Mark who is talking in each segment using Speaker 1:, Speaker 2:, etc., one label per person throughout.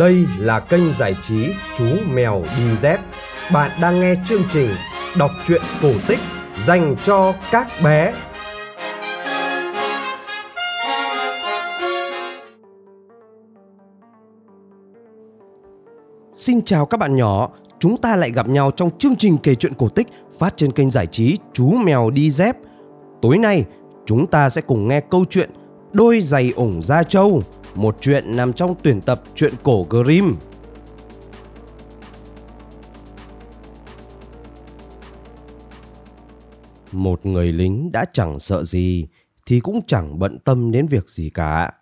Speaker 1: Đây là kênh giải trí Chú Mèo Đi Dép. Bạn đang nghe chương trình đọc truyện cổ tích dành cho các bé.
Speaker 2: Xin chào các bạn nhỏ, chúng ta lại gặp nhau trong chương trình kể chuyện cổ tích phát trên kênh giải trí Chú Mèo Đi Dép. Tối nay, chúng ta sẽ cùng nghe câu chuyện Đôi giày ủng da trâu, một chuyện nằm trong tuyển tập truyện cổ Grimm. Một người lính đã chẳng sợ gì thì cũng chẳng bận tâm đến việc gì cả.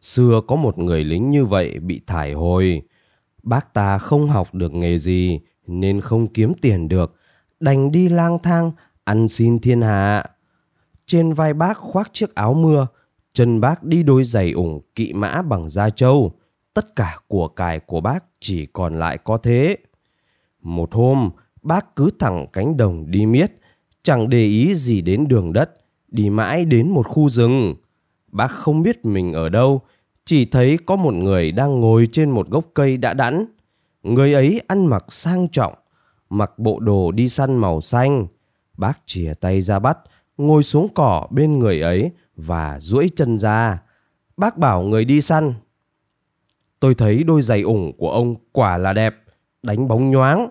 Speaker 2: Xưa có một người lính như vậy bị thải hồi. Bác ta không học được nghề gì nên không kiếm tiền được, đành đi lang thang ăn xin thiên hạ. Trên vai bác khoác chiếc áo mưa, chân bác đi đôi giày ủng kỵ mã bằng da trâu. Tất cả của cải của bác chỉ còn lại có thế. Một hôm, bác cứ thẳng cánh đồng đi miết, chẳng để ý gì đến đường đất, đi mãi đến một khu rừng. Bác không biết mình ở đâu, chỉ thấy có một người đang ngồi trên một gốc cây đã đẵn. Người ấy ăn mặc sang trọng, mặc bộ đồ đi săn màu xanh. Bác chìa tay ra bắt, ngồi xuống cỏ bên người ấy và duỗi chân ra. Bác bảo người đi săn. Tôi thấy đôi giày ủng của ông quả là đẹp, đánh bóng nhoáng.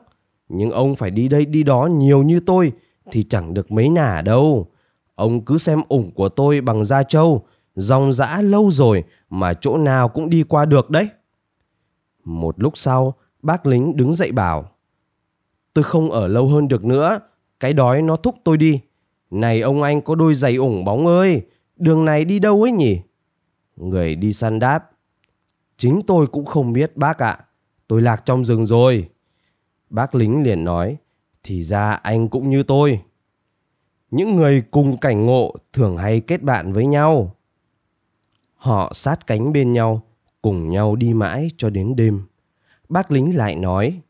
Speaker 2: Nhưng ông phải đi đây đi đó nhiều như tôi thì chẳng được mấy nả đâu. Ông cứ xem ủng của tôi bằng da trâu, dòng dã lâu rồi mà chỗ nào cũng đi qua được đấy. Một lúc sau, bác lính đứng dậy bảo. Tôi không ở lâu hơn được nữa, cái đói nó thúc tôi đi. Này ông anh có đôi giày ủng bóng ơi, đường này đi đâu ấy nhỉ? Người đi săn đáp. Chính tôi cũng không biết bác ạ, tôi lạc trong rừng rồi. Bác lính liền nói, thì ra anh cũng như tôi. Những người cùng cảnh ngộ thường hay kết bạn với nhau. Họ sát cánh bên nhau, cùng nhau đi mãi cho đến đêm. Bác lính lại nói,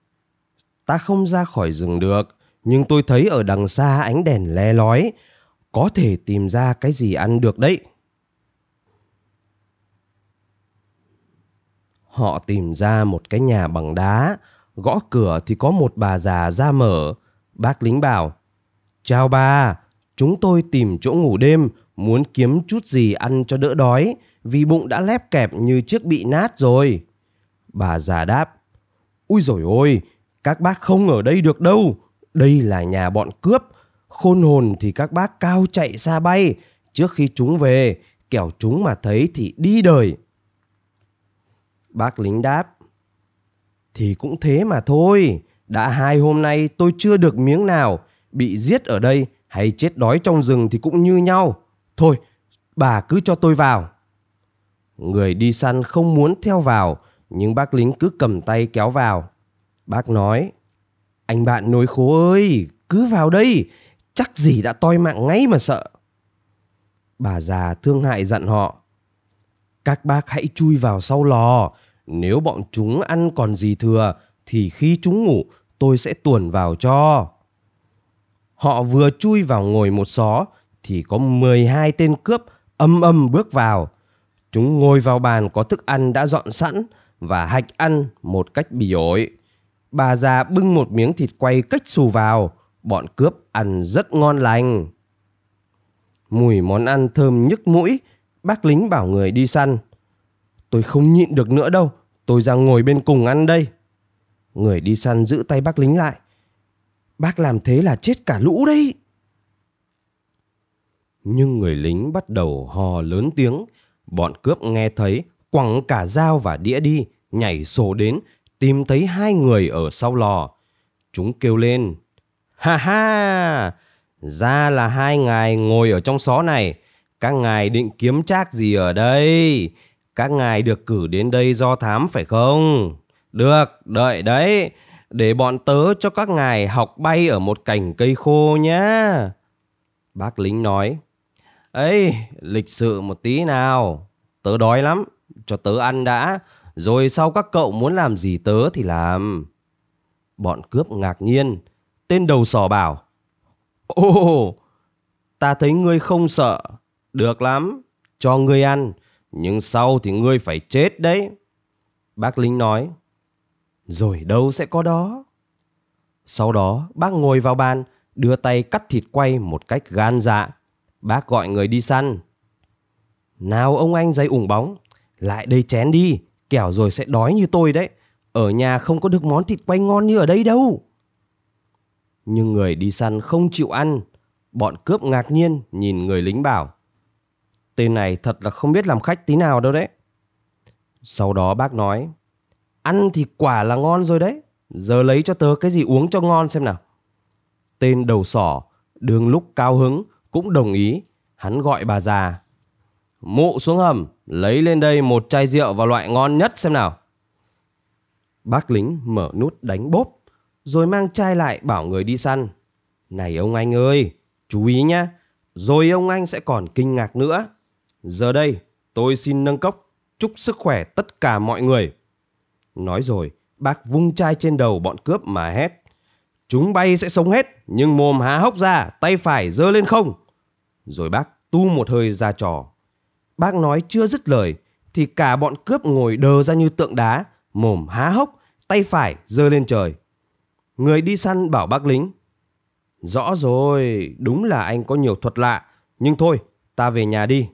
Speaker 2: ta không ra khỏi rừng được, nhưng tôi thấy ở đằng xa ánh đèn le lói, có thể tìm ra cái gì ăn được đấy. Họ tìm ra một cái nhà bằng đá, gõ cửa thì có một bà già ra mở. Bác lính bảo, chào bà, chúng tôi tìm chỗ ngủ đêm, muốn kiếm chút gì ăn cho đỡ đói, vì bụng đã lép kẹp như chiếc bị nát rồi. Bà già đáp, ui rồi ôi, các bác không ở đây được đâu, đây là nhà bọn cướp, khôn hồn thì các bác cao chạy xa bay, trước khi chúng về, kẻo chúng mà thấy thì đi đời. Bác lính đáp, thì cũng thế mà thôi, đã hai hôm nay tôi chưa được miếng nào, bị giết ở đây hay chết đói trong rừng thì cũng như nhau. Thôi, bà cứ cho tôi vào. Người đi săn không muốn theo vào, nhưng bác lính cứ cầm tay kéo vào. Bác nói, anh bạn nối khố ơi, cứ vào đây, chắc gì đã toi mạng ngay mà sợ. Bà già thương hại dặn họ, các bác hãy chui vào sau lò, nếu bọn chúng ăn còn gì thừa thì khi chúng ngủ tôi sẽ tuồn vào cho. Họ vừa chui vào ngồi một xó thì có 12 tên cướp âm âm bước vào. Chúng ngồi vào bàn có thức ăn đã dọn sẵn và hạch ăn một cách bỉ ổi. Bà già bưng một miếng thịt quay cách xù vào, bọn cướp ăn rất ngon lành. Mùi món ăn thơm nhức mũi, bác lính bảo người đi săn. Tôi không nhịn được nữa đâu, tôi ra ngồi bên cùng ăn đây. Người đi săn giữ tay bác lính lại. Bác làm thế là chết cả lũ đấy. Nhưng người lính bắt đầu hò lớn tiếng. Bọn cướp nghe thấy, quẳng cả dao và đĩa đi, nhảy sổ đến, tìm thấy hai người ở sau lò. Chúng kêu lên. Ha ha! Ra là hai ngài ngồi ở trong xó này. Các ngài định kiếm trác gì ở đây? Các ngài được cử đến đây do thám phải không? Được, đợi đấy. Để bọn tớ cho các ngài học bay ở một cành cây khô nhá. Bác lính nói. ấy lịch sự một tí nào. Tớ đói lắm, cho tớ ăn đã. Rồi sau các cậu muốn làm gì tớ thì làm. Bọn cướp ngạc nhiên. Tên đầu sò bảo. Ồ, ta thấy ngươi không sợ. Được lắm, cho ngươi ăn. Nhưng sau thì ngươi phải chết đấy. Bác lính nói. Rồi đâu sẽ có đó. Sau đó bác ngồi vào bàn, đưa tay cắt thịt quay một cách gan dạ. Bác gọi người đi săn. Nào ông anh dây ủng bóng, lại đây chén đi, kẻo rồi sẽ đói như tôi đấy. Ở nhà không có được món thịt quay ngon như ở đây đâu. Nhưng người đi săn không chịu ăn. Bọn cướp ngạc nhiên nhìn người lính bảo. Tên này thật là không biết làm khách tí nào đâu đấy. Sau đó bác nói. Ăn thì quả là ngon rồi đấy. Giờ lấy cho tớ cái gì uống cho ngon xem nào. Tên đầu sỏ, đường lúc cao hứng, cũng đồng ý. Hắn gọi bà già. Mụ xuống hầm, lấy lên đây một chai rượu và loại ngon nhất xem nào. Bác lính mở nút đánh bốp, rồi mang chai lại bảo người đi săn. Này ông anh ơi, chú ý nhá, rồi ông anh sẽ còn kinh ngạc nữa. Giờ đây, tôi xin nâng cốc, chúc sức khỏe tất cả mọi người. Nói rồi, bác vung chai trên đầu bọn cướp mà hét. Chúng bay sẽ sống hết, nhưng mồm há hốc ra, tay phải giơ lên không. Rồi bác tu một hơi ra trò. Bác nói chưa dứt lời, thì cả bọn cướp ngồi đờ ra như tượng đá, mồm há hốc, tay phải giơ lên trời. Người đi săn bảo bác lính. Rõ rồi, đúng là anh có nhiều thuật lạ, nhưng thôi, ta về nhà đi.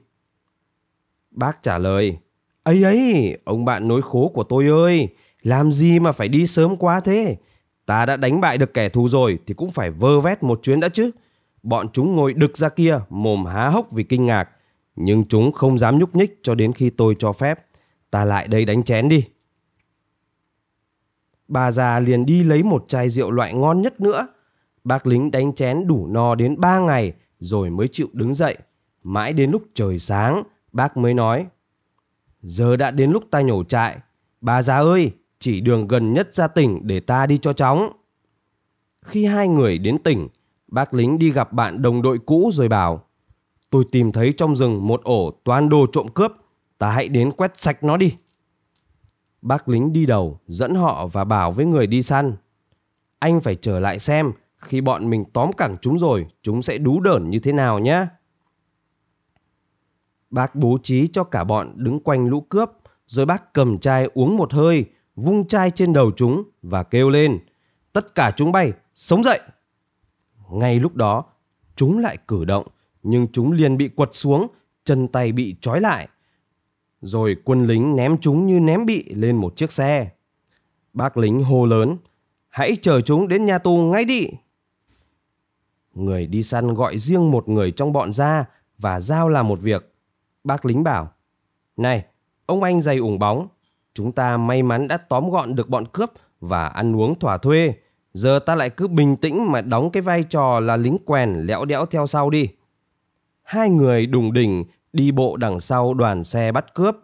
Speaker 2: Bác trả lời, ấy ấy, ông bạn nối khố của tôi ơi, làm gì mà phải đi sớm quá thế? Ta đã đánh bại được kẻ thù rồi thì cũng phải vơ vét một chuyến đã chứ. Bọn chúng ngồi đực ra kia, mồm há hốc vì kinh ngạc. Nhưng chúng không dám nhúc nhích cho đến khi tôi cho phép. Ta lại đây đánh chén đi. Bà già liền đi lấy một chai rượu loại ngon nhất nữa. Bác lính đánh chén đủ no đến ba ngày rồi mới chịu đứng dậy. Mãi đến lúc trời sáng, bác mới nói. Giờ đã đến lúc ta nhổ trại. Bà già ơi, chỉ đường gần nhất ra tỉnh để ta đi cho chóng. Khi hai người đến tỉnh, bác lính đi gặp bạn đồng đội cũ rồi bảo Tôi tìm thấy trong rừng một ổ toàn đồ trộm cướp, ta hãy đến quét sạch nó đi. Bác lính đi đầu dẫn họ và bảo với người đi săn Anh phải trở lại xem khi bọn mình tóm cẳng chúng rồi chúng sẽ đú đởn như thế nào nhé. Bác bố trí cho cả bọn đứng quanh lũ cướp rồi bác cầm chai uống một hơi vung chai trên đầu chúng và kêu lên tất cả chúng bay sống dậy ngay lúc đó chúng lại cử động nhưng chúng liền bị quật xuống, chân tay bị trói lại rồi quân lính ném chúng như ném bị lên một chiếc xe bác lính hô lớn, hãy chờ chúng đến nhà tù ngay đi người đi săn gọi riêng một người trong bọn ra và giao làm một việc bác lính bảo, này, ông anh dày ủng bóng, Chúng ta may mắn đã tóm gọn được bọn cướp và ăn uống thỏa thuê. Giờ ta lại cứ bình tĩnh mà đóng cái vai trò là lính quèn lẽo đẽo theo sau đi. Hai người đùng đỉnh đi bộ đằng sau đoàn xe bắt cướp.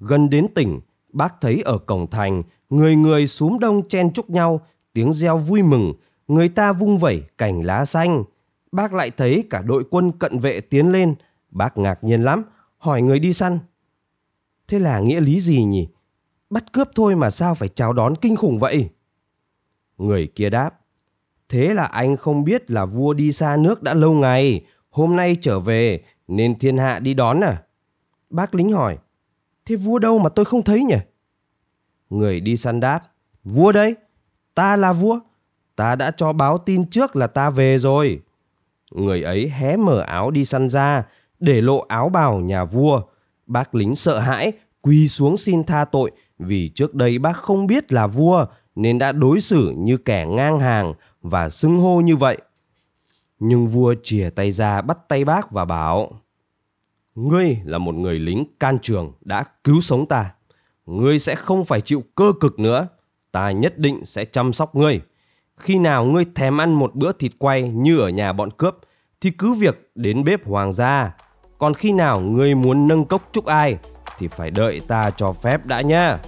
Speaker 2: Gần đến tỉnh, bác thấy ở cổng thành, người người xúm đông chen chúc nhau, tiếng reo vui mừng, người ta vung vẩy cành lá xanh. Bác lại thấy cả đội quân cận vệ tiến lên, bác ngạc nhiên lắm, hỏi người đi săn. Thế là nghĩa lý gì nhỉ? Bắt cướp thôi mà sao phải chào đón kinh khủng vậy? Người kia đáp. Thế là anh không biết là vua đi xa nước đã lâu ngày, hôm nay trở về nên thiên hạ đi đón à? Bác lính hỏi. Thế vua đâu mà tôi không thấy nhỉ? Người đi săn đáp. Vua đây, ta là vua. Ta đã cho báo tin trước là ta về rồi. Người ấy hé mở áo đi săn ra, để lộ áo bào nhà vua. Bác lính sợ hãi, quỳ xuống xin tha tội vì trước đây bác không biết là vua nên đã đối xử như kẻ ngang hàng và xưng hô như vậy. Nhưng vua chìa tay ra bắt tay bác và bảo, Ngươi là một người lính can trường đã cứu sống ta. Ngươi sẽ không phải chịu cơ cực nữa. Ta nhất định sẽ chăm sóc ngươi. Khi nào ngươi thèm ăn một bữa thịt quay như ở nhà bọn cướp, thì cứ việc đến bếp hoàng gia. Còn khi nào ngươi muốn nâng cốc chúc ai, thì phải đợi ta cho phép đã nhá.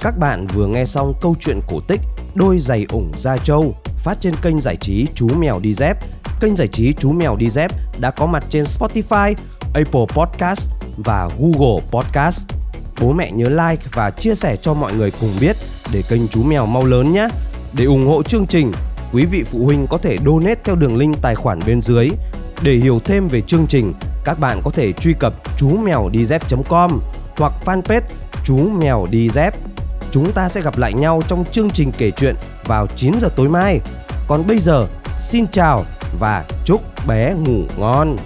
Speaker 2: Các bạn vừa nghe xong câu chuyện cổ tích Đôi giày ủng da châu phát trên kênh giải trí Chú Mèo Đi Dép. Kênh giải trí Chú Mèo Đi Dép đã có mặt trên Spotify, Apple Podcast và Google Podcast. Bố mẹ nhớ like và chia sẻ cho mọi người cùng biết để kênh Chú Mèo mau lớn nhé. Để ủng hộ chương trình, quý vị phụ huynh có thể donate theo đường link tài khoản bên dưới. Để hiểu thêm về chương trình, các bạn có thể truy cập chú mèo đi dép com hoặc fanpage chú mèo đi dép. Chúng ta sẽ gặp lại nhau trong chương trình kể chuyện vào 9 giờ tối mai. Còn bây giờ, xin chào và chúc bé ngủ ngon.